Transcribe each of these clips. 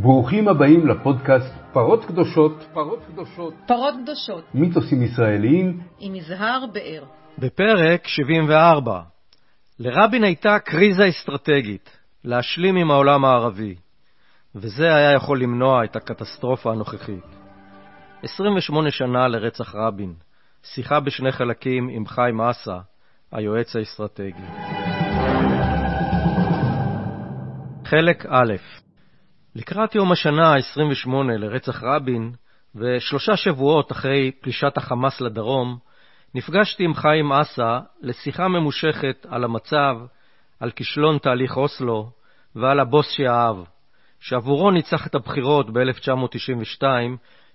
ברוכים הבאים לפודקאסט פרות קדושות, פרות קדושות, פרות קדושות, מיתוסים ישראליים, עם יזהר באר. בפרק 74 לרבין הייתה קריזה אסטרטגית, להשלים עם העולם הערבי, וזה היה יכול למנוע את הקטסטרופה הנוכחית. 28 שנה לרצח רבין, שיחה בשני חלקים עם חיים אסה, היועץ האסטרטגי. חלק א' לקראת יום השנה ה-28 לרצח רבין, ושלושה שבועות אחרי פלישת החמאס לדרום, נפגשתי עם חיים אסה לשיחה ממושכת על המצב, על כישלון תהליך אוסלו ועל הבוס שאהב, שעבורו ניצח את הבחירות ב-1992,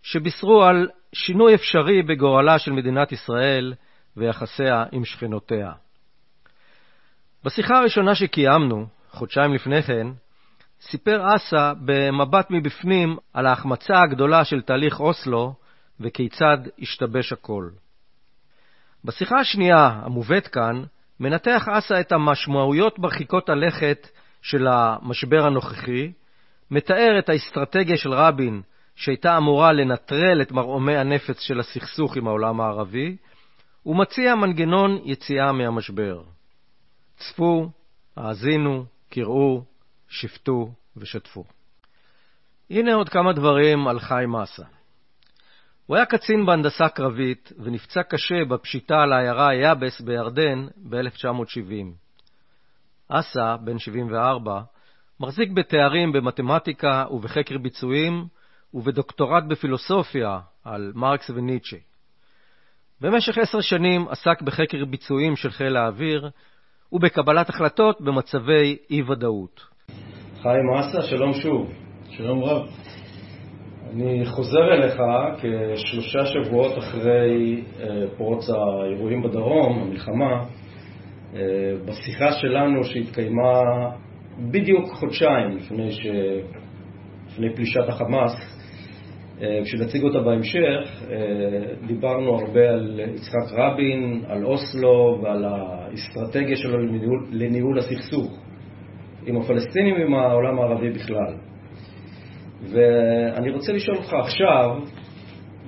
שבישרו על שינוי אפשרי בגורלה של מדינת ישראל ויחסיה עם שכנותיה. בשיחה הראשונה שקיימנו, חודשיים לפני כן, סיפר אסא במבט מבפנים על ההחמצה הגדולה של תהליך אוסלו וכיצד השתבש הכל. בשיחה השנייה, המובאת כאן, מנתח אסא את המשמעויות מרחיקות הלכת של המשבר הנוכחי, מתאר את האסטרטגיה של רבין שהייתה אמורה לנטרל את מרעומי הנפץ של הסכסוך עם העולם הערבי, ומציע מנגנון יציאה מהמשבר. צפו, האזינו, קראו, שפטו ושתפו. הנה עוד כמה דברים על חיים אסא. הוא היה קצין בהנדסה קרבית ונפצע קשה בפשיטה על העיירה יאבס בירדן ב-1970. אסא, בן 74, מחזיק בתארים במתמטיקה ובחקר ביצועים ובדוקטורט בפילוסופיה על מרקס וניטשה. במשך עשר שנים עסק בחקר ביצועים של חיל האוויר ובקבלת החלטות במצבי אי-ודאות. חיים אסה, שלום שוב. שלום רב. אני חוזר אליך כשלושה שבועות אחרי אה, פרוץ האירועים בדרום, המלחמה, אה, בשיחה שלנו שהתקיימה בדיוק חודשיים לפני, ש... לפני פלישת החמאס, אה, כשנציג אותה בהמשך, דיברנו הרבה על יצחק רבין, על אוסלו ועל האסטרטגיה שלו לניהול, לניהול הסכסוך. עם הפלסטינים ועם העולם הערבי בכלל. ואני רוצה לשאול אותך עכשיו,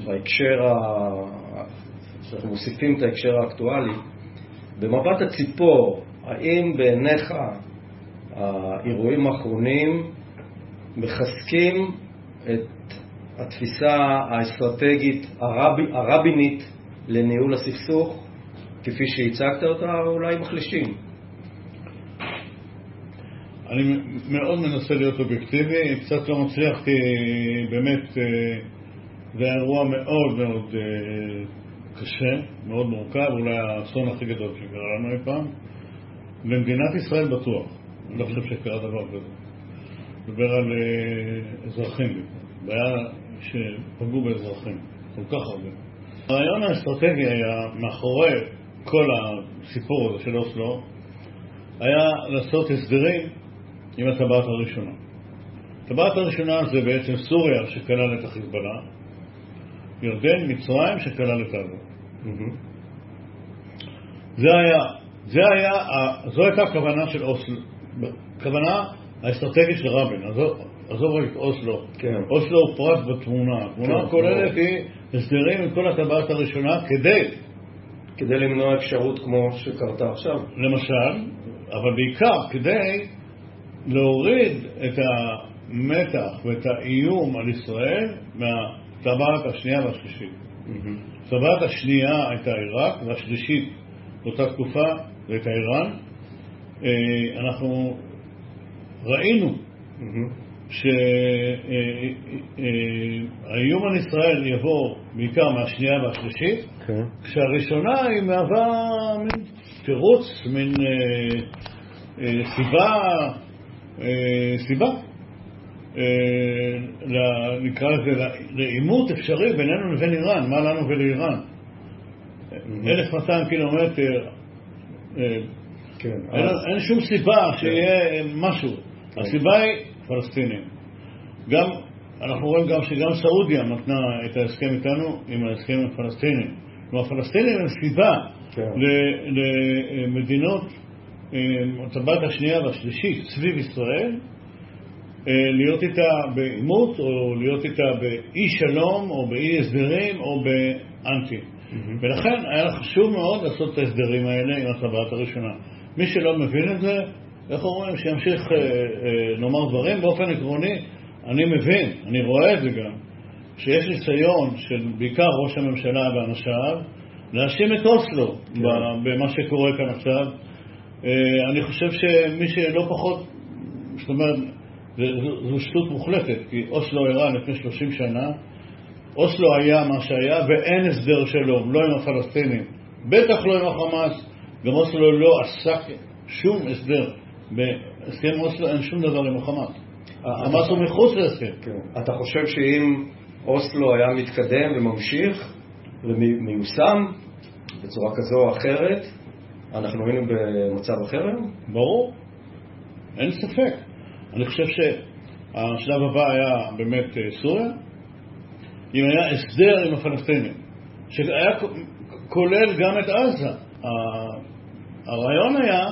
בהקשר, ה... שאנחנו מוסיפים את ההקשר האקטואלי, במבט הציפור, האם בעיניך האירועים האחרונים מחזקים את התפיסה האסטרטגית הרב... הרבינית לניהול הסכסוך, כפי שהצגת אותה, או אולי מחלישים? אני מאוד מנסה להיות אובייקטיבי, קצת לא מצליח כי באמת אה, זה אירוע מאוד מאוד אה, קשה, מאוד מורכב, אולי האסון הכי גדול שקרה לנו אי פעם. במדינת ישראל בטוח, אני לא חושב שקרה דבר כזה. מדבר על אה, אזרחים, בעיה שפגעו באזרחים, כל כך הרבה. הרעיון האסטרטגי היה מאחורי כל הסיפור הזה של אוסלו, היה לעשות הסדרים עם הטבעת הראשונה. הטבעת הראשונה זה בעצם סוריה שכלל את החיזבאללה, ירדן, מצרים שכלל את עזה. זה היה, זה היה, זו הייתה הכוונה של אוסלו, הכוונה האסטרטגית של רבין, עזוב, עזוב רק את אוסלו. כן. אוסלו הוא פרט בתמונה. התמונה כן, הכוללת כן. היא הסדרים עם כל הטבעת הראשונה כדי... כדי למנוע אפשרות כמו שקרתה עכשיו. למשל, אבל בעיקר כדי להוריד את המתח ואת האיום על ישראל מהטבעת השנייה והשלישית. הטבעת mm-hmm. השנייה הייתה עיראק, והשלישית באותה תקופה הייתה איראן. אה, אנחנו ראינו mm-hmm. שהאיום על ישראל יבוא בעיקר מהשנייה והשלישית, כן. כשהראשונה היא מהווה מין תירוץ, מין אה, אה, סיבה אה, סיבה, אה, נקרא לזה, לעימות אפשרי בינינו לבין איראן, מה לנו ולאיראן? 1200 קילומטר, אה, כן, אין שום סיבה כן. שיהיה משהו. כן. הסיבה היא פלסטינים. גם, אנחנו רואים גם שגם סעודיה נתנה את ההסכם איתנו עם ההסכם עם הפלסטינים. כלומר, הפלסטינים הם סיבה למדינות הטבעת השנייה והשלישית סביב ישראל אה, להיות איתה בעימות, או להיות איתה באי שלום, או באי הסדרים, או באנטי. ולכן היה חשוב מאוד לעשות את ההסדרים האלה עם הטבעת הראשונה. מי שלא מבין את זה, איך אומרים, שימשיך אה, אה, לומר דברים. באופן עקרוני, אני מבין, אני רואה את זה גם, שיש ניסיון של בעיקר ראש הממשלה ואנשיו להאשים את אוסלו כן. במה שקורה כאן עכשיו. אה, אני חושב שמי שלא פחות, זאת אומרת, זו שטות מוחלטת, כי אוסלו אירע לפני 30 שנה, אוסלו היה מה שהיה ואין הסדר שלום, לא עם הפלסטינים, בטח לא עם החמאס, גם אוסלו לא עסק שום הסדר. בהסכם אוסלו אין שום דבר עם החמאס. החמאס הוא מחוץ להסכם. כן. אתה חושב שאם אוסלו היה מתקדם וממשיך ומיושם בצורה כזו או אחרת, אנחנו היינו במצב אחר היום? ברור, אין ספק. אני חושב שהשלב הבא היה באמת אה, סוריה, אם היה הסדר עם הפלסטינים, שהיה כולל גם את עזה. הרעיון היה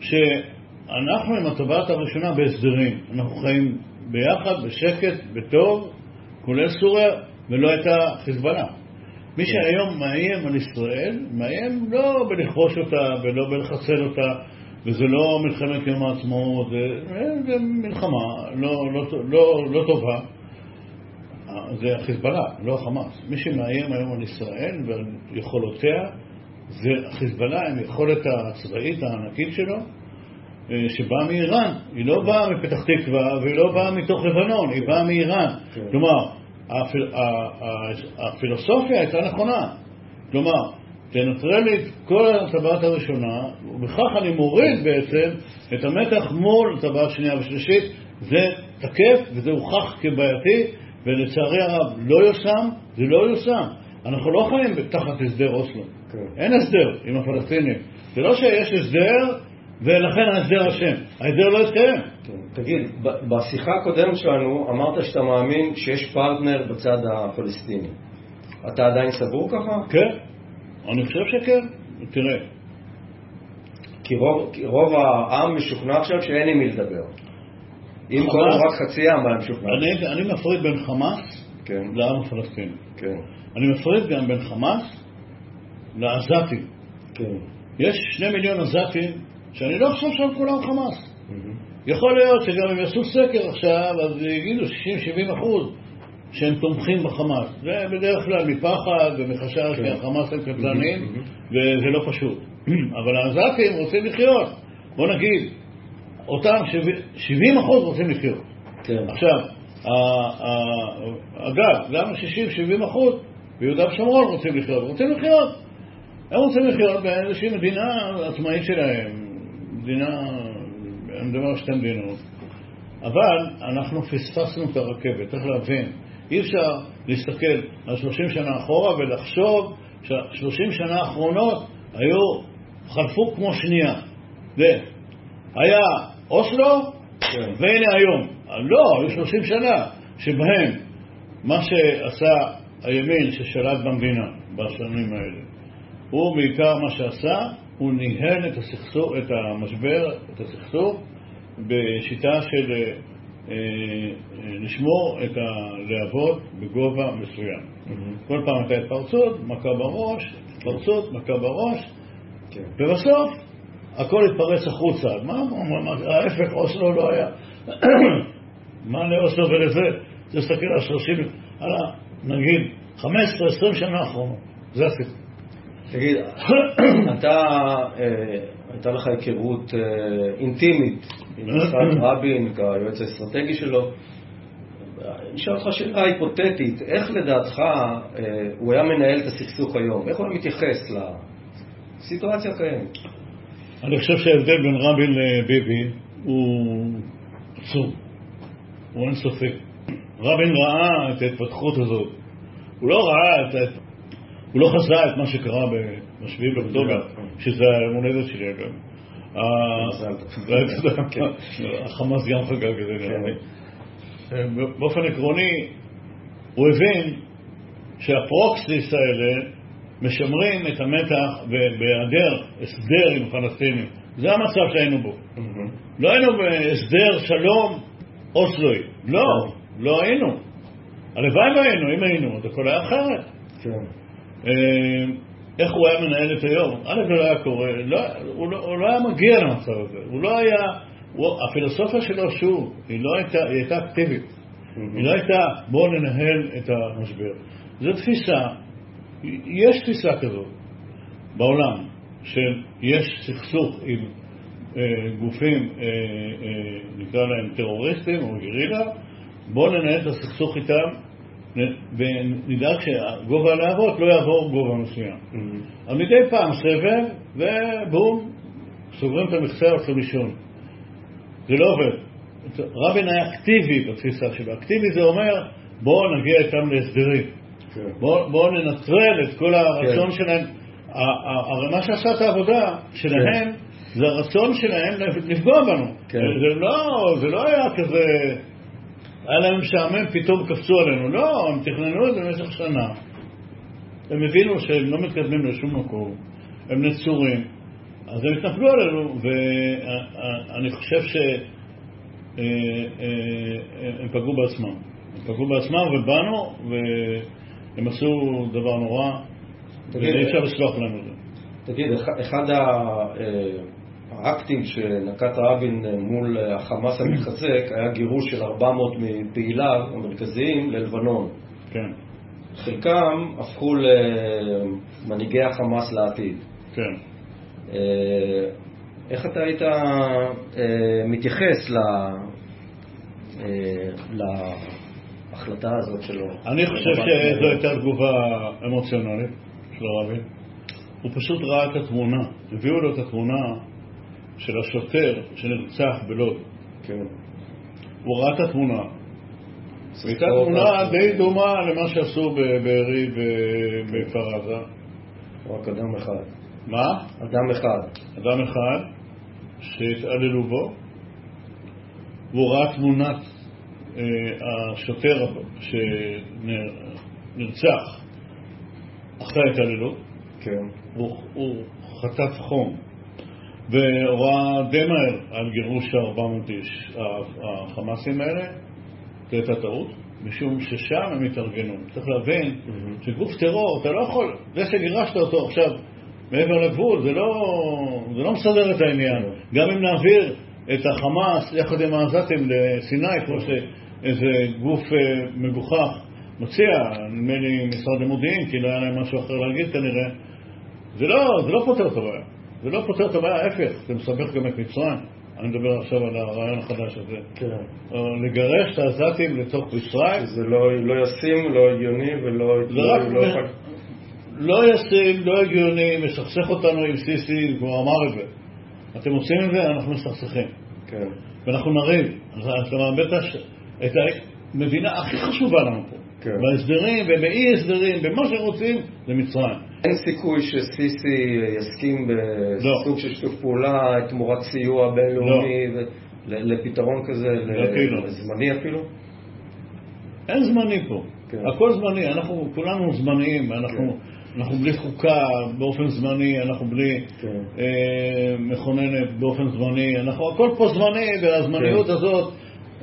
שאנחנו עם הטבעת הראשונה בהסדרים. אנחנו חיים ביחד, בשקט, בטוב, כולל סוריה, ולא הייתה חיזבאללה. מי שהיום מאיים על ישראל, מאיים לא בלכבוש אותה ולא בלחסל אותה, וזה לא מלחמת יום העצמאות, זה, זה מלחמה לא, לא, לא, לא טובה. זה החיזבאללה, לא החמאס. מי שמאיים היום על ישראל ועל יכולותיה זה החיזבאללה עם יכולת הצבאית הענקית שלו, אה, שבאה מאיראן. היא לא באה מפתח תקווה והיא לא באה מתוך לבנון, היא באה מאיראן. כן. כלומר, הפיל- הפילוסופיה הייתה נכונה. כלומר, תנטרל לי את כל הטבעת הראשונה, ובכך אני מוריד בעצם את המתח מול טבעת שנייה ושלישית. זה תקף וזה הוכח כבעייתי, ולצערי הרב לא יושם, זה לא יושם. אנחנו לא חיים תחת הסדר אוסלו. כן. אין הסדר עם הפלסטינים. זה לא שיש הסדר ולכן ההסדר אשם. ההסדר לא התקיים. תגיד, בשיחה הקודמת שלנו אמרת שאתה מאמין שיש פרטנר בצד הפלסטיני. אתה עדיין סבור ככה? כן, אני חושב שכן. תראה, כי רוב, כי רוב העם משוכנע עכשיו שאין עם מי לדבר. אם כל רק חצי העם היה משוכנע. אני, אני מפריד בין חמאס כן, לעם הפלסטיני. כן, אני מפריד גם בין חמאס לעזתים. כן. יש שני מיליון עזתים שאני לא חושב שהם כולם חמאס. יכול להיות שגם אם יעשו סקר עכשיו, אז יגידו 60-70 אחוז שהם תומכים בחמאס. זה בדרך כלל מפחד ומחשש כן. שהחמאס הם קטלניים, מהמם. וזה לא פשוט. אבל העזתים רוצים לחיות. בוא נגיד, אותם 70 אחוז רוצים לחיות. כן. עכשיו, אגב, גם 60-70 אחוז ביהודה ושומרון רוצים לחיות. רוצים לחיות. הם רוצים לחיות באיזושהי מדינה עצמאית שלהם, מדינה, אני מדבר על שתי מדינות. אבל אנחנו פספסנו את הרכבת, צריך להבין. אי אפשר להסתכל על 30 שנה אחורה ולחשוב שה-30 שנה האחרונות היו, חלפו כמו שנייה. זה, היה אוסלו, כן. והנה היום. לא, היו 30 שנה שבהם מה שעשה הימין ששלט במדינה בשנים האלה, הוא בעיקר מה שעשה, הוא ניהל את הסכסוך, את המשבר, את הסכסוך, בשיטה של אה, אה, לשמור את הלהבות בגובה מסוים. מהמם. כל פעם הייתה התפרצות, מכה בראש, התפרצות, מכה בראש, כן. ובסוף הכל התפרץ החוצה. מה, מה, מה, ההפך, אוסלו לא היה. מה לאוסלו ולזה? זה להסתכל על 30, על. נגיד 15-20 שנה האחרונות. זה הסיפור. תגיד, אתה, אה, הייתה לך היכרות אה, אינטימית עם יצחק רבין כיועץ האסטרטגי שלו. אני אשאל אותך שאלה היפותטית, איך לדעתך אה, הוא היה מנהל את הסכסוך היום? איך הוא מתייחס לסיטואציה הקיימת? אני חושב שההבדל בין רבין לביבי הוא עצום, הוא אינסופי. רבין ראה את ההתפתחות הזאת. הוא לא ראה את. הוא לא חזה את מה שקרה ב-7 באוקטובר, שזה היום הולדת שלי אגב. כן. החמאס גם חגג את זה נראה לי. כן. באופן עקרוני, הוא הבין שהפרוקסיס האלה משמרים את המתח בהיעדר הסדר עם הפלסטינים. זה המצב שהיינו בו. לא היינו בהסדר שלום אוסלוי. לא, לא היינו. הלוואי והיינו, אם היינו, זה הכל היה אחרת. אה, איך הוא היה מנהל את היום? א', זה לא היה קורה, לא, הוא, לא, הוא לא היה מגיע למצב הזה. הוא לא היה, הוא, הפילוסופיה שלו, שוב, היא לא הייתה, היא הייתה אקטיבית. היא לא הייתה, בואו ננהל את המשבר. זו תפיסה, יש תפיסה כזאת בעולם, שיש סכסוך עם אה, גופים, אה, אה, נקרא להם טרוריסטים או גרילה, בואו ננהל את הסכסוך איתם ונדאג שגובה הלהבות לא יעבור גובה מסוים. אז מדי פעם סבב, ובום, סוגרים את המכסה והולכים לישון. זה לא עובד. רבין היה אקטיבי בתפיסה שלו. אקטיבי זה אומר, בואו נגיע איתם להסדרים. כן. בואו בוא ננטרל את כל הרצון כן. שלהם. הרי מה שעשה את העבודה שלהם, זה הרצון שלהם לפגוע בנו. כן. זה, לא, זה לא היה כזה, היה להם משעמם, פתאום קפצו עלינו. לא, הם תכננו את זה במשך שנה. הם הבינו שהם לא מתקדמים לשום מקום, הם נצורים, אז הם התנפלו עלינו, ואני חושב שהם פגעו בעצמם. הם פגעו בעצמם ובאנו, והם עשו דבר נורא, ואי אפשר לסלוח לנו את זה. תגיד, אח- אחד ה- אה, האקטים שנקט רבין מול החמאס המתחזק היה גירוש של 400 מפעיליו המרכזיים ללבנון. כן, חלקם הפכו למנהיגי החמאס לעתיד. כן. אה, איך אתה היית אה, מתייחס ל- אה, להחלטה הזאת שלו? אני חושב שזו הייתה תגובה אמוציונלית של רבין. הוא פשוט ראה את התמונה, הביאו לו את התמונה של השוטר שנרצח בלוד. כן. הוא ראה את התמונה. והייתה ספרו תמונה. די דומה למה שעשו בבארי בכפר עזה. רק אדם אחד. מה? אדם אחד. אדם אחד שהתעללו בו, והוא ראה תמונת אה, השוטר שנרצח אחרי ההתעללות, כן. הוא חטף חום, והורה די מהר על גירוש ה-400 איש, החמאסים האלה, זו הייתה טעות, משום ששם הם התארגנו. צריך להבין שגוף טרור, אתה לא יכול, זה שגירשת אותו עכשיו מעבר לגבול, זה לא, זה לא מסדר את העניין. גם אם נעביר את החמאס יחד עם העזתים לסיני, כמו שאיזה גוף אה, מגוחך מציע, נדמה לי משרד המודיעין, כי לא היה להם משהו אחר להגיד כנראה, זה לא, זה לא פותר את הבעיה. זה לא פותר את הבעיה, ההפך, זה מסבך גם את מצרים. אני מדבר עכשיו על הרעיון החדש הזה. כן. לגרש את העזתים לתוך מצרים, זה לא, לא ישים, לא הגיוני ולא... זה רק לא לא ישים, לא הגיוני, מסכסך אותנו עם סיסי, הוא אמר את זה. אתם עושים את זה, אנחנו מסכסכים. כן. ואנחנו נריב. אז אתה מאבד את המדינה הכי חשובה לנו פה. כן. בהסדרים ובאי הסדרים, במה שרוצים, זה מצרים. אין סיכוי שסיסי יסכים לא. בסוג של שיתוף פעולה תמורת סיוע בינלאומי ו- ל- לפתרון כזה, לא. זמני אפילו? אין זמני פה. כן. הכל זמני, אנחנו כולנו זמניים, אנחנו, אנחנו בלי חוקה באופן זמני, אנחנו בלי כן. אה, מכוננת באופן זמני, אנחנו הכל פה זמני, והזמניות כן. הזאת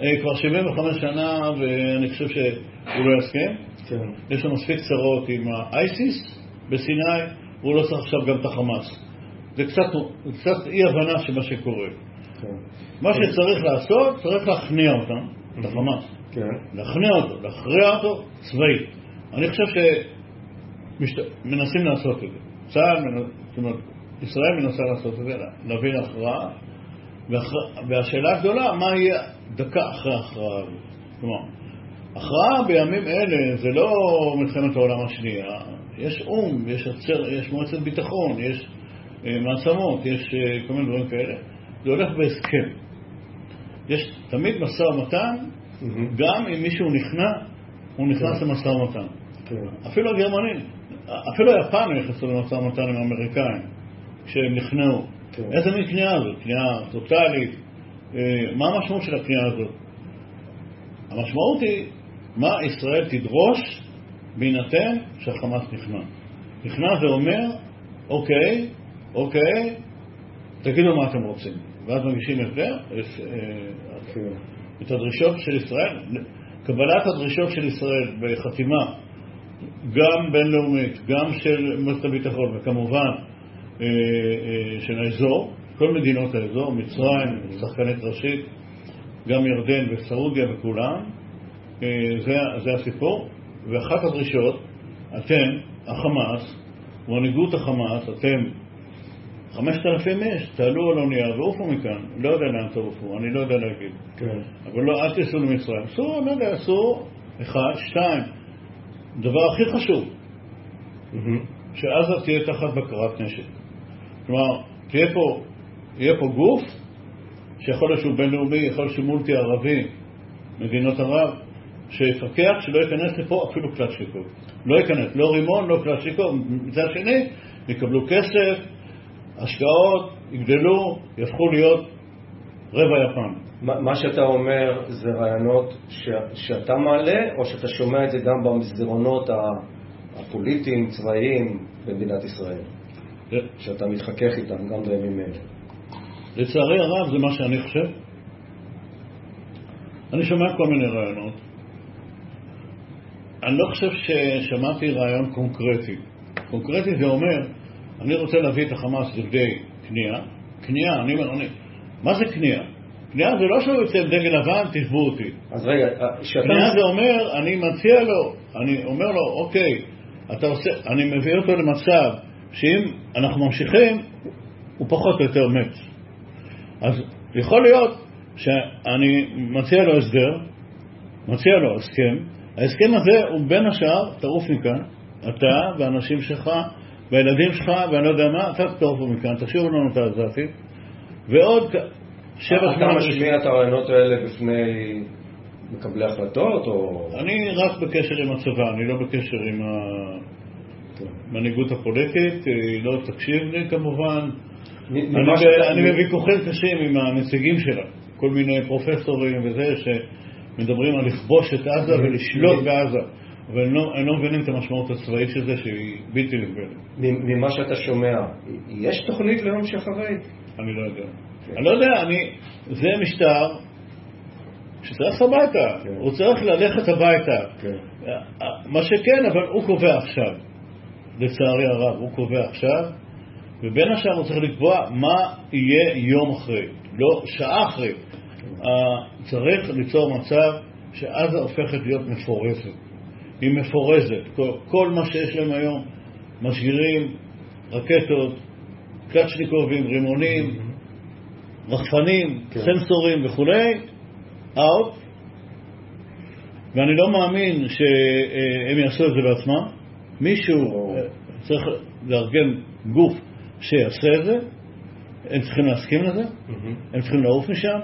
אה, כבר 75 שנה, ואני חושב שהוא לא יסכים. כן. יש לו מספיק צרות עם האייסיס בסיני, והוא לא צריך עכשיו גם את החמאס. זה קצת, קצת אי-הבנה של מה שקורה. כן. מה שצריך לעשות, צריך להכניע אותם, את החמאס. כן. להכניע אותו, להכריע אותו צבאית. אני חושב שמנסים לעשות את זה. צה"ל, זאת אומרת, ישראל מנסה לעשות את זה, להביא להכרעה, והשאלה הגדולה, מה יהיה דקה אחרי ההכרעה הזאת. כלומר, הכרעה בימים אלה זה לא מלחמת העולם השנייה, יש או"ם, יש, עצר, יש מועצת ביטחון, יש אה, מעצמות, יש אה, כל מיני דברים כאלה, זה הולך בהסכם. יש תמיד משא ומתן, מהמם. גם אם מישהו נכנע, הוא נכנס כן. למשא ומתן. כן. אפילו הגרמנים, אפילו היפנים נכנסו למשא ומתן עם האמריקאים, כשהם נכנעו. כן. איזה מין כניעה זאת? כניעה טוטאלית? אה, מה המשמעות של הכניעה הזאת? המשמעות היא מה ישראל תדרוש בהינתן שהחמאס נכנע. נכנע זה אומר, אוקיי, אוקיי, תגידו מה אתם רוצים. ואז מגישים הסדר, אה. את הדרישות של ישראל, קבלת הדרישות של ישראל בחתימה, גם בינלאומית, גם של מועצת הביטחון, וכמובן אה, אה, של האזור, כל מדינות האזור, מצרים, שחקנית ראשית, גם ירדן וסעודיה וכולם, זה, זה הסיפור. ואחת הדרישות, אתם, החמאס, מנהיגות החמאס, אתם חמשת אלפים איש, תעלו על אונייה ועופו מכאן. לא יודע לאן תעופו, אני לא יודע להגיד. כן. אבל לא, אל תיסעו למצרים. אני לא יודע, עשו, אחד, שתיים. דבר הכי חשוב, שעזה תהיה תחת בקרת נשק. כלומר, תהיה פה, יהיה פה גוף שיכול להיות שהוא בינלאומי, יכול להיות שהוא מולטי ערבי, מדינות ערב, שיפקח שלא ייכנס לפה אפילו קלצ'ניקוב. לא ייכנס, לא רימון, לא קלצ'ניקוב. מצד שני, יקבלו כסף, השקעות, יגדלו, יהפכו להיות רבע יפן. מה מה שאתה אומר זה רעיונות ש, שאתה מעלה, או שאתה שומע את זה גם במסדרונות הפוליטיים, צבאיים במדינת ישראל? שאתה מתחכך איתם גם בימים אלה. לצערי הרב זה מה שאני חושב. אני שומע כל מיני רעיונות. אני לא חושב ששמעתי רעיון קונקרטי. קונקרטי זה אומר, אני רוצה להביא את החמאס לכדי כניעה. כניעה, אני אומר, אני, מה זה כניעה? כניעה זה לא שהוא יוצא עם דגל לבן, תשבו אותי. אז רגע, אה, שאתה... כניעה זה אומר, אני מציע לו, אני אומר לו, אוקיי, אתה עושה, אני מביא אותו למצב שאם אנחנו ממשיכים, הוא פחות או יותר מת. אז יכול להיות שאני מציע לו הסדר, מציע לו הסכם, ההסכם הזה הוא בין השאר, תעוף מכאן, אתה והאנשים שלך והילדים שלך ואני לא יודע מה, אתה תעופו מכאן, תשאירו לנו את העזתים, ועוד שבע אתה שמונה... משמיע את הרעיונות האלה בפני מקבלי החלטות, או... אני רק בקשר עם הצבא, אני לא בקשר עם המנהיגות הפוליטית, היא לא תקשיב לי כמובן. אני, בוויכוחים קשים עם הנציגים שלה, כל מיני פרופסורים וזה, שמדברים על לכבוש את עזה ולשלוט בעזה, אבל הם לא, הם לא מבינים את המשמעות הצבאית של זה, שהיא בלתי נסבלת. מ- ממה שאתה שומע, יש תוכנית ליום שאחרי? אני לא יודע. אני לא יודע, אני, זה משטר שצריך הביתה, כן. הוא צריך ללכת הביתה. כן. מה שכן, אבל הוא קובע עכשיו, לצערי הרב, הוא קובע עכשיו, ובין השאר הוא צריך לקבוע מה יהיה יום אחרי, לא שעה אחרי. צריך ליצור מצב שעזה הופכת להיות מפורזת. היא מפורזת. כל, כל מה שיש להם היום, משגירים, רקטות, קלצ'ניקובים, רימונים, רחפנים, כן. סנסורים וכולי, out, ואני לא מאמין שהם יעשו את זה בעצמם. מישהו. אה, צריך לארגן גוף שיעשה את זה, הם צריכים להסכים לזה, הם צריכים לעוף משם,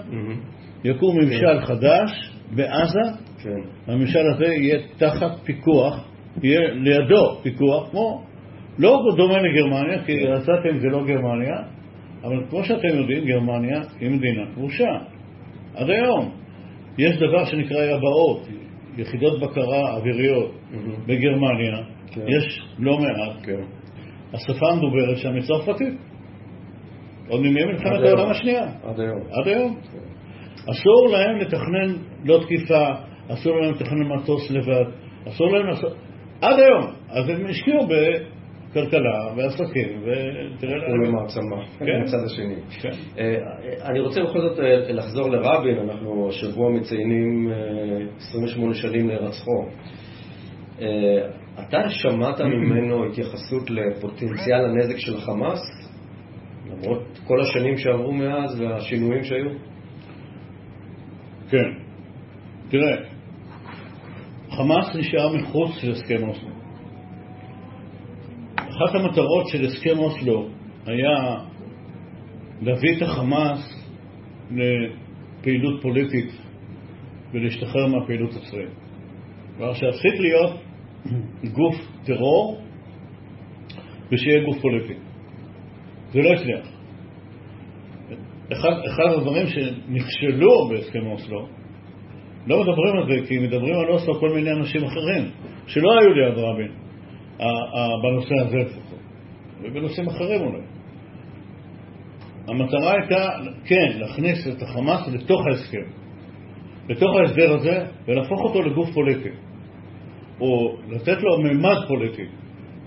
יקום ממשל חדש בעזה, כן. הממשל הזה יהיה תחת פיקוח, יהיה לידו פיקוח, כמו, לא דומה לגרמניה, כי רצתם זה לא גרמניה, אבל כמו שאתם יודעים, גרמניה היא מדינה כבושה. עד היום. יש דבר שנקרא יבאות, יחידות בקרה אוויריות בגרמניה, כן. יש לא מעט. כן. השפה המדוברת שם היא צרפתית. עוד מימי מלחמת העולם. השנייה. עד היום. עד היום. אסור להם לתכנן לא תקיפה, אסור להם לתכנן מטוס לבד, אסור להם לעשות... עד היום. אז הם השקיעו בכלכלה ועסקים, ותראה הוא להם. למעצמה, כן. מצד השני. כן. אה, אני רוצה בכל זאת אה, לחזור לרבין, אנחנו השבוע מציינים אה, 28 שנים להירצחו. אה, אתה שמעת ממנו התייחסות לפוטנציאל הנזק של החמאס, למרות כל השנים שעברו מאז והשינויים שהיו? כן. תראה, חמאס נשאר מחוץ להסכם אוסלו. אחת המטרות של הסכם אוסלו היה להביא את החמאס לפעילות פוליטית ולהשתחרר מהפעילות הצבאית. כלומר, שיפסיק להיות גוף טרור ושיהיה גוף פוליטי. זה לא הצליח. אחד, אחד הדברים שנכשלו בהסכם אוסלו, לא מדברים על זה כי מדברים על אוסלו כל מיני אנשים אחרים שלא היו ליד רבין בנושא הזה לפחות, ובנושאים אחרים אולי. המטרה הייתה, כן, להכניס את החמאס לתוך ההסכם. לתוך ההסדר הזה ולהפוך אותו לגוף פוליטי, או לתת לו ממד פוליטי,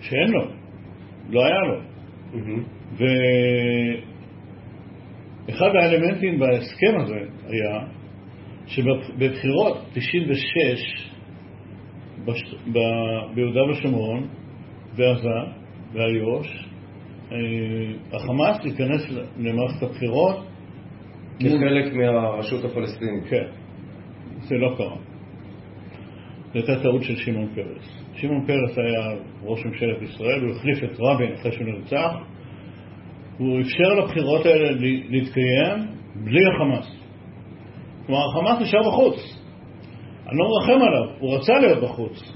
שאין לו, לא היה לו. ואחד האלמנטים בהסכם הזה היה שבבחירות 96 בש... ב... ביהודה ושומרון, בעזה, באיו"ש, אה, החמאס ייכנס למערכת הבחירות כחלק מהרשות הפלסטינית. כן, זה לא קרה. זו הייתה טעות של שמעון פרס. שמעון פרס היה ראש ממשלת ישראל, הוא החליף את רבין אחרי שהוא נרצח, הוא אפשר לבחירות האלה להתקיים בלי החמאס. כלומר, החמאס נשאר בחוץ. אני לא מרחם עליו, הוא רצה להיות בחוץ.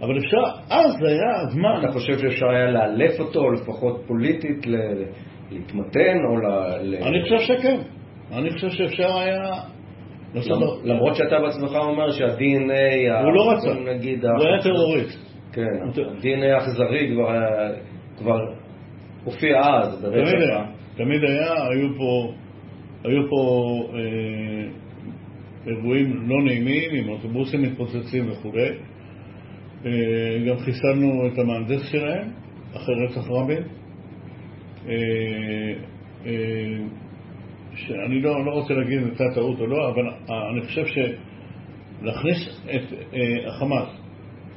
אבל אפשר, אז היה הזמן. אתה חושב שאפשר היה לאלף אותו, לפחות פוליטית, להתמתן, או ל... אני חושב שכן. אני חושב שאפשר היה... למרות שאתה בעצמך אומר שה-DNA... הוא לא רצה, הוא היה טרוריסט. כן, ה-DNA האכזרי כבר הופיע אז, ברצח. תמיד היה, היו פה, היו פה אה, אירועים לא נעימים, עם אוטובוסים מתפוצצים וכו'. אה, גם חיסלנו את המהנדס שלהם אחרי רצח רבין. אה, אה, שאני לא, לא רוצה להגיד אם זו הייתה טעות או לא, אבל אני חושב שלהכניס את החמאס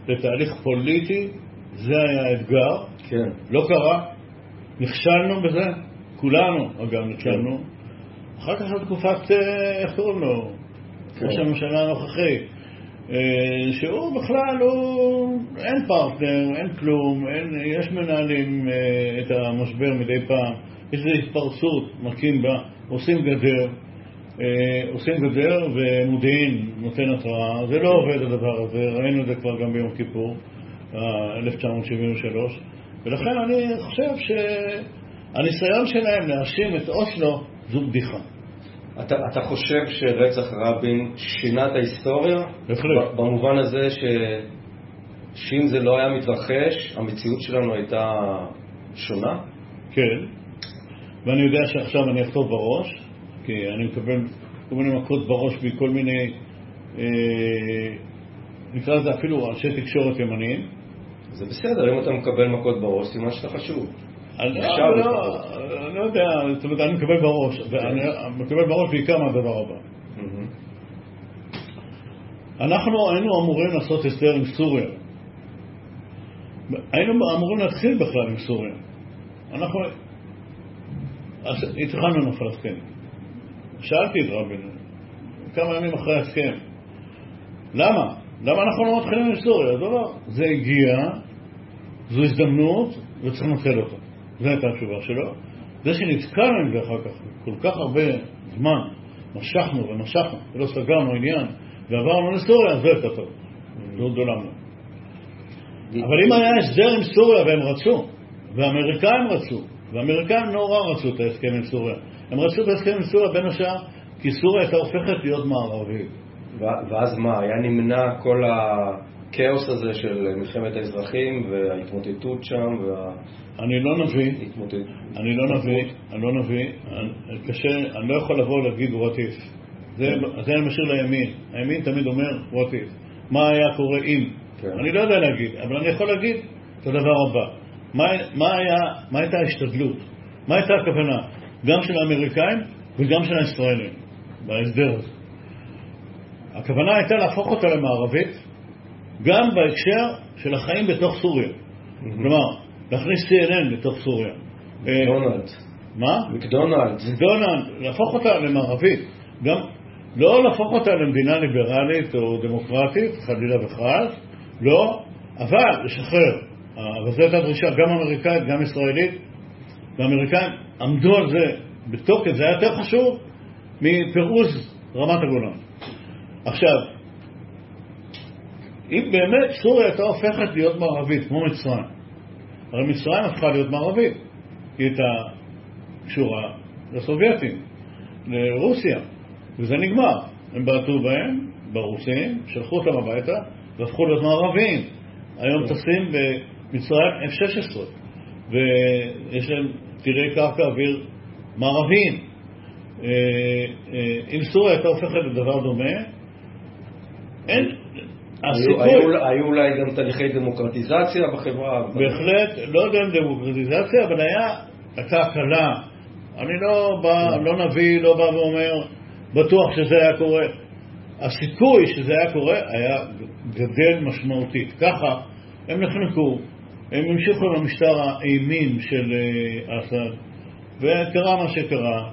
לתהליך פוליטי, זה היה האתגר. כן. לא קרה, נכשלנו בזה, כולנו אגב נכשלנו. כן. אחר כך בתקופת, איך קוראים לו? כן. ראש הממשלה הנוכחי. אה, שהוא בכלל, הוא, אין פרטנר, אין כלום, אין, יש מנהלים אה, את המשבר מדי פעם, יש איזו התפרצות, מכים בה, עושים גדר, אה, עושים גדר ומודיעין נותן התראה, זה לא עובד הדבר הזה, ראינו את זה כבר גם ביום כיפור, 1973, ולכן אני חושב שהניסיון שלהם להאשים את אוסלו זו בדיחה. אתה, אתה חושב שרצח רבין שינה את ההיסטוריה? בהחלט. במובן הזה ש... שאם זה לא היה מתרחש, המציאות שלנו הייתה שונה? כן, ואני יודע שעכשיו אני אכתוב בראש, כי אני מקבל כל מיני מכות בראש מכל מיני, אה, נקרא לזה אפילו אנשי תקשורת ימניים. זה בסדר, אם אתה מקבל מכות בראש, סימן שאתה חשוב. אני לא יודע, זאת אומרת, אני מקבל בראש, ואני מקבל בראש בעיקר מהדבר הבא. אנחנו היינו אמורים לעשות הסדר עם סוריה. היינו אמורים להתחיל בכלל עם סוריה. אנחנו התחלנו עם הפלסטינים. שאלתי את רבין כמה ימים אחרי ההסכם, למה? למה אנחנו לא מתחילים עם סוריה? זה לא, זה הגיע, זו הזדמנות וצריך לנצל אותה. זו הייתה התשובה שלו. זה שנתקענו עם זה אחר כך כל כך הרבה זמן, משכנו ומשכנו ולא סגרנו עניין ועברנו לסוריה, אז זה יותר טוב. גדולה מאוד. אבל אם היה הסדר עם סוריה והם רצו, והאמריקאים רצו, והאמריקאים נורא רצו את ההסכם עם סוריה, הם רצו את ההסכם עם סוריה בין השאר כי סוריה הייתה הופכת להיות מערבית. ואז מה, היה נמנע כל הכאוס הזה של מלחמת האזרחים וההתמוטטות שם? וה... אני לא נביא, אני לא נביא, אני לא נביא, קשה, אני לא יכול לבוא ולהגיד what if. זה אני משאיר לימין. הימין תמיד אומר what if. מה היה קורה אם? כן. אני לא יודע להגיד, אבל אני יכול להגיד את הדבר הבא. מה הייתה ההשתדלות? מה הייתה הכוונה? גם של האמריקאים וגם של הישראלים בהסדר הזה. הכוונה הייתה להפוך אותה למערבית גם בהקשר של החיים בתוך סוריה. כלומר, להכניס CNN לתוך סוריה. מקדונלד. מה? מקדונלד. מקדונלד, להפוך אותה למערבית. גם לא להפוך אותה למדינה ליברלית או דמוקרטית, חלילה וחס, לא, אבל לשחרר. אבל זו הייתה דרישה גם אמריקאית, גם ישראלית, והאמריקאים עמדו על זה בתוקף, זה היה יותר חשוב מפירוז רמת הגולן. עכשיו, אם באמת סוריה הייתה הופכת להיות מערבית, כמו מצרים, הרי מצרים הפכה להיות מערבית, היא הייתה קשורה לסובייטים, לרוסיה, וזה נגמר. הם בעטו בהם, ברוסים, שלחו אותם הביתה, והפכו להיות מערבים. היום טסים במצרים F-16, ויש להם טירי קרקע אוויר מערביים. אה, אה, אם סוריה הייתה הופכת לדבר דומה, אין, היו, אולי גם תהליכי דמוקרטיזציה בחברה. בהחלט, לא יודע אם דמוקרטיזציה, אבל היה, הייתה הקלה. אני לא בא, לא נביא, לא בא ואומר, בטוח שזה היה קורה. הסיכוי שזה היה קורה היה גדל משמעותית. ככה הם נחנקו, הם המשיכו עם המשטר האימים של אה, אסד, וקרה מה שקרה,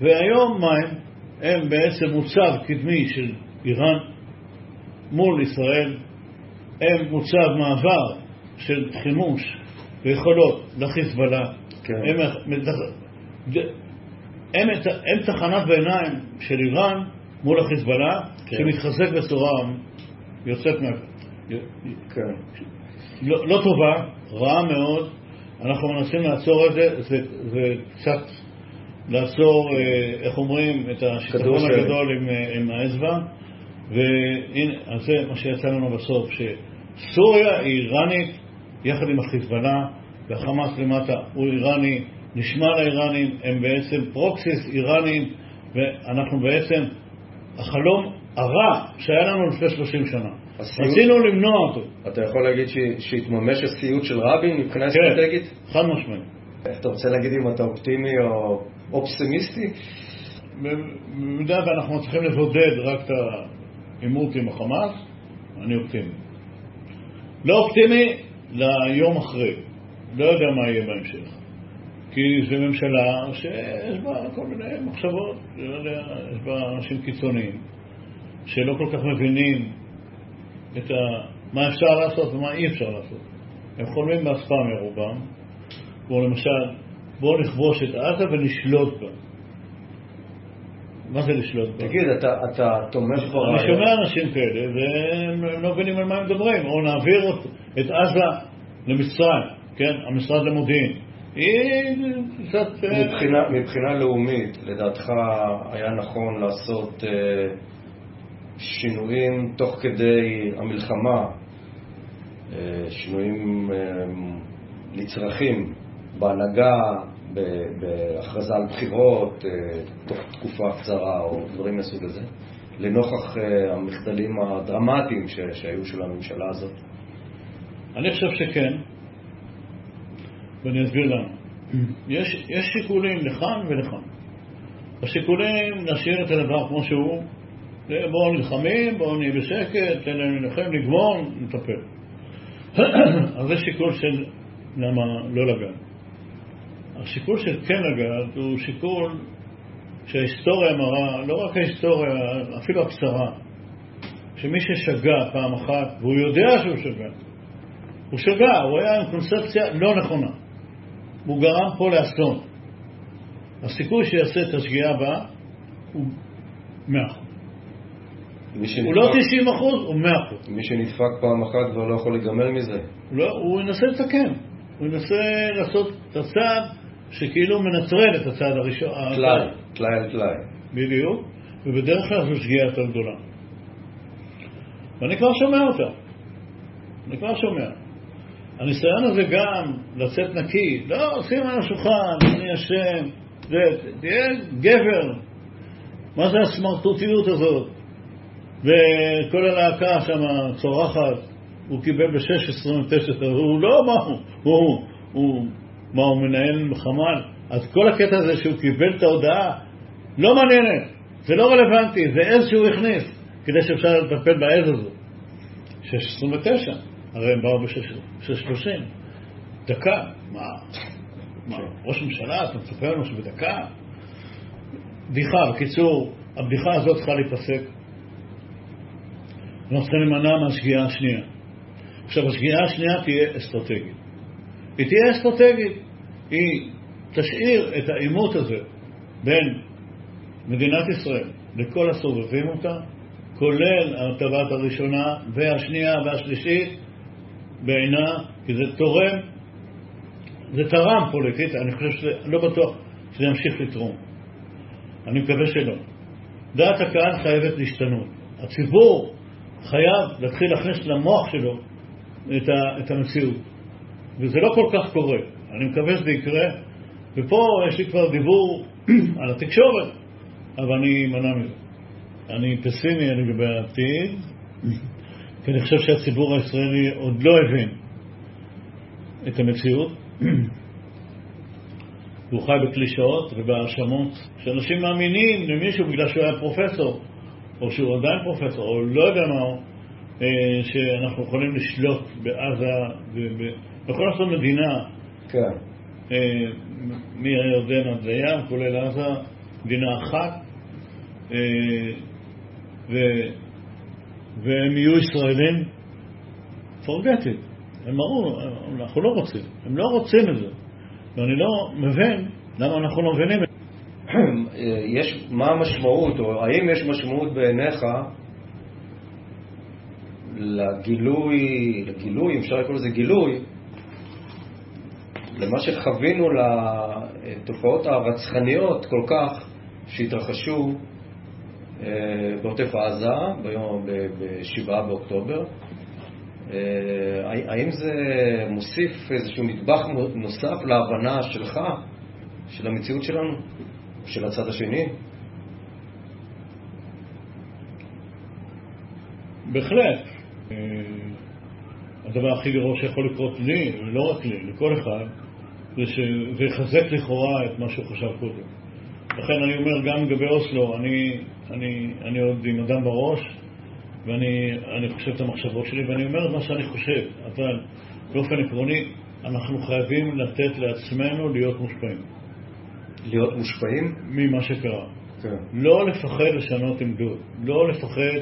והיום מה הם? הם בעצם מוצב קדמי של איראן מול ישראל, הם מוצב מעבר של חימוש ויכולות לחיזבאללה. כן. הם, הם, הם תחנת ביניים של איראן מול החיזבאללה, כן. שמתחזק בצורה יוצאת מה... כן. לא, לא טובה, רעה מאוד. אנחנו מנסים לעצור את זה, זה, זה קצת לעצור, אה, איך אומרים, את השיטפון שלג. הגדול עם, אה, עם האצבע. והנה, אז זה מה שיצא לנו בסוף, שסוריה היא איראנית יחד עם החיזבאללה, והחמאס למטה הוא איראני, נשמע לאיראנים, הם בעצם פרוקסיס איראנים, ואנחנו בעצם, החלום הרע שהיה לנו לפני 30 שנה, הסיוט- רצינו למנוע אותו. אתה יכול להגיד ש- שהתממש הסיוט של רבין מבחינה כן. אסטרטגית? חד משמעית. אתה רוצה להגיד אם אתה אופטימי או פסימיסטי? במידה ואנחנו מצליחים לבודד רק את העימות עם החמאס, אני אופטימי. לא אופטימי ליום אחרי, לא יודע מה יהיה בהמשך. כי זו ממשלה שיש בה כל מיני מחשבות, לא יש בה אנשים קיצוניים, שלא כל כך מבינים את ה... מה אפשר לעשות ומה אי אפשר לעשות. הם חולמים באספמיה רובם, כמו למשל, בואו נכבוש את עזה ונשלוט בה. מה זה לשלוט בה? תגיד, אתה, אתה תומך אני ברעיון? שומע אנשים כאלה, והם לא מבינים על מה הם מדברים. או נעביר את- עזה למצרים, כן? המשרד למודיעין. אה, מבחינה, מבחינה לאומית, לדעתך היה נכון לעשות אה, שינויים תוך כדי המלחמה, אה, שינויים אה, נצרכים בהנהגה, בהכרזה על בחירות, אה, תוך תקופה קצרה או דברים מהסוג הזה, לנוכח אה, המחדלים הדרמטיים שהיו של הממשלה הזאת? אני חושב שכן, ואני אסביר למה. יש, יש שיקולים לכאן ולכאן. השיקולים, נשאיר את הדבר כמו שהוא, בואו נלחמים, בואו נהיה בשקט, תן להם להילחם, נגמור, נטפל. אז זה שיקול של למה לא לגעת. השיקול של כן לגעת הוא שיקול שההיסטוריה מראה, לא רק ההיסטוריה, אפילו הקצרה, שמי ששגה פעם אחת, והוא יודע שהוא שגה, הוא שגה, הוא היה עם קונספציה לא נכונה. הוא גרם פה לאסון. הסיכוי שיעשה את השגיאה הבאה הוא 100%. מי הוא לא שנדפק- 90 אחוז, הוא 100 אחוז. מי שנדפק פעם אחת כבר לא יכול להיגמל מזה. לא, הוא ינסה לתקן. הוא ינסה לעשות את הצעד שכאילו מנטרל את הצעד הראשון. טלאי, טלאי על טלאי. בדיוק, ובדרך כלל זו שגיאה יותר גדולה. ואני כבר שומע אותה. אני כבר שומע. הניסיון הזה גם לצאת נקי, לא, שים על השולחן, אני אשם, תהיה גבר. מה זה הסמרטוטיות הזאת? וכל הלהקה שם צורחת, הוא קיבל ב-6.29, הוא לא, מה הוא? הוא, הוא, מה, הוא מנהל חמ"ל? אז כל הקטע הזה שהוא קיבל את ההודעה, לא מעניינת, זה לא רלוונטי, זה עז שהוא הכניס, כדי שאפשר לטפל בעז הזאת. 6.29, הרי הם באו ב-6.30, דקה, מה? מה, ראש ממשלה, אתה מצפה לנו שבדקה? בדיחה, בקיצור, הבדיחה הזאת צריכה להיפסק. אנחנו צריכים להימנע מהשגיאה השנייה. עכשיו, השגיאה השנייה תהיה אסטרטגית. היא תהיה אסטרטגית. היא תשאיר את העימות הזה בין מדינת ישראל לכל הסובבים אותה, כולל הטבת הראשונה והשנייה והשלישית, בעינה, כי זה תורם, זה תרם פוליטית, אני חושב שזה, לא בטוח שזה ימשיך לתרום. אני מקווה שלא. דעת הקהל חייבת להשתנות. הציבור חייב להתחיל להכניס למוח שלו את, המציאות. וזה לא כל כך קורה. אני מקווה שזה יקרה, ופה יש לי כבר דיבור על התקשורת, אבל אני אמנע מזה. אני פסימי לגבי העתיד, כי אני חושב שהציבור הישראלי עוד לא הבין את המציאות. והוא חי בקלישאות ובהאשמות שאנשים מאמינים למישהו בגלל שהוא היה פרופסור, או שהוא עדיין פרופסור, או לא יודע מה הוא, שאנחנו יכולים לשלוט בעזה, ויכול לעשות מדינה, כן. אה, מהירדן עד לים, כולל עזה, מדינה אחת, אה, ו... והם יהיו ישראלים, forget it. הם אמרו, אנחנו לא רוצים, הם לא רוצים את זה. ואני לא מבין למה אנחנו לא מבינים את זה. יש, מה המשמעות, או האם יש משמעות בעיניך לגילוי, לגילוי, אפשר לקרוא לזה גילוי, למה שחווינו לתופעות הרצחניות כל כך שהתרחשו אה, בעוטף עזה ביום, ב-7 באוקטובר. אה, האם זה מוסיף איזשהו נדבך נוסף להבנה שלך, של המציאות שלנו, של הצד השני? בהחלט. אה, הדבר הכי גרוע שיכול לקרות לי, ולא רק לי, לכל אחד, זה שזה יחזק לכאורה את מה שהוא חשב קודם. לכן אני אומר, גם לגבי אוסלו, אני, אני, אני עוד עם אדם בראש, ואני חושב את המחשבות שלי, ואני אומר מה שאני חושב, אבל באופן עקרוני, אנחנו חייבים לתת לעצמנו להיות מושפעים. להיות מושפעים? ממה שקרה. כן. לא לפחד לשנות עמדות, לא לפחד,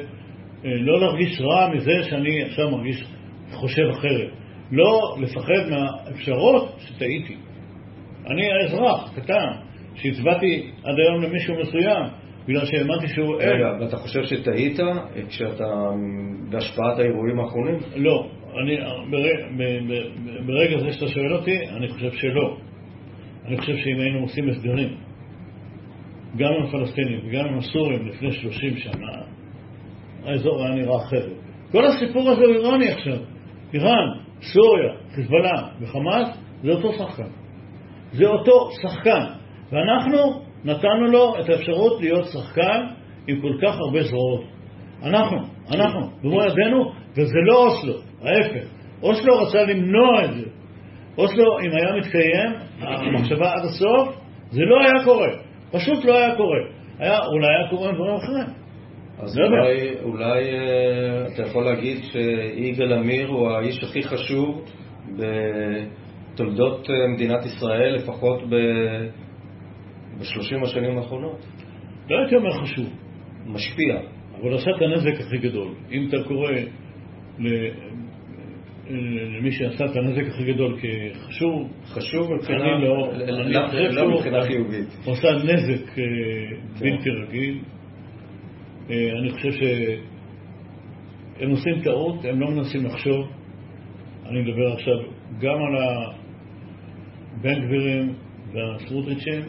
לא להרגיש רע מזה שאני עכשיו מרגיש, חושב אחרת. לא לפחד מהאפשרות שטעיתי. אני האזרח, קטן, שהצבעתי עד היום למישהו מסוים, בגלל שהאמנתי שהוא... רגע, ואתה חושב שטעית כשאתה בהשפעת האירועים האחרונים? לא. אני, ברגע, ברגע זה שאתה שואל אותי, אני חושב שלא. אני חושב שאם היינו עושים הסדרים, גם עם הפלסטינים וגם עם הסורים לפני 30 שנה, האזור היה נראה אחרת. כל הסיפור הזה הוא איראני עכשיו. איראן, סוריה, חיזבאללה וחמאס, זה אותו שחקן. זה אותו שחקן. ואנחנו נתנו לו את האפשרות להיות שחקן עם כל כך הרבה זרועות. אנחנו, אנחנו, במו ידינו, וזה לא אוסלו, ההפך. אוסלו רצה למנוע את זה. אוסלו, אם היה מתקיים, המחשבה עד הסוף, זה לא היה קורה. פשוט לא היה קורה. היה, אולי היה קורה דברים אחרים. אז לא אולי, אולי אה, אתה יכול להגיד שיגאל עמיר הוא האיש הכי חשוב בתולדות אה, מדינת ישראל, לפחות ב-30 השנים האחרונות. לא הייתי אומר חשוב. משפיע. אבל עשה את הנזק הכי גדול. אם אתה קורא למי שעשה את הנזק הכי גדול כחשוב, חשוב מבחינה, לא, לא מבחינה חיובית. הוא עשה נזק אה, כן. בלתי רגיל. אה, אני חושב שהם עושים טעות, הם לא מנסים לחשוב. אני מדבר עכשיו גם על הבן גבירים והסמוטריצ'ים,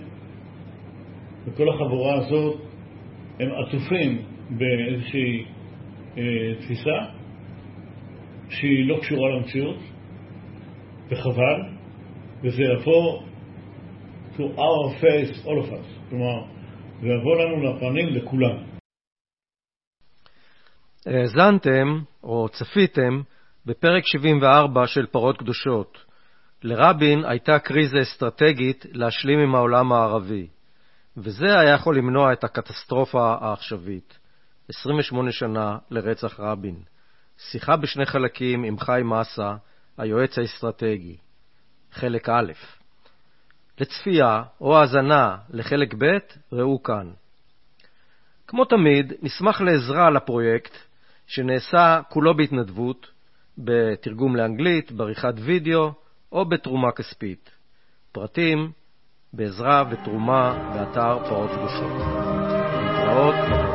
וכל החבורה הזאת, הם עטופים באיזושהי אה, תפיסה שהיא לא קשורה למציאות, וחבל, וזה יבוא to our face, all of us, כלומר, זה יבוא לנו לפנים לכולם. האזנתם, או צפיתם, בפרק 74 של פרות קדושות. לרבין הייתה קריזה אסטרטגית להשלים עם העולם הערבי, וזה היה יכול למנוע את הקטסטרופה העכשווית. 28 שנה לרצח רבין. שיחה בשני חלקים עם חיים מסה, היועץ האסטרטגי. חלק א' לצפייה או האזנה לחלק ב', ראו כאן. כמו תמיד, נשמח לעזרה לפרויקט, שנעשה כולו בהתנדבות, בתרגום לאנגלית, בעריכת וידאו או בתרומה כספית. פרטים בעזרה ותרומה באתר פרות קדושות. להתראות.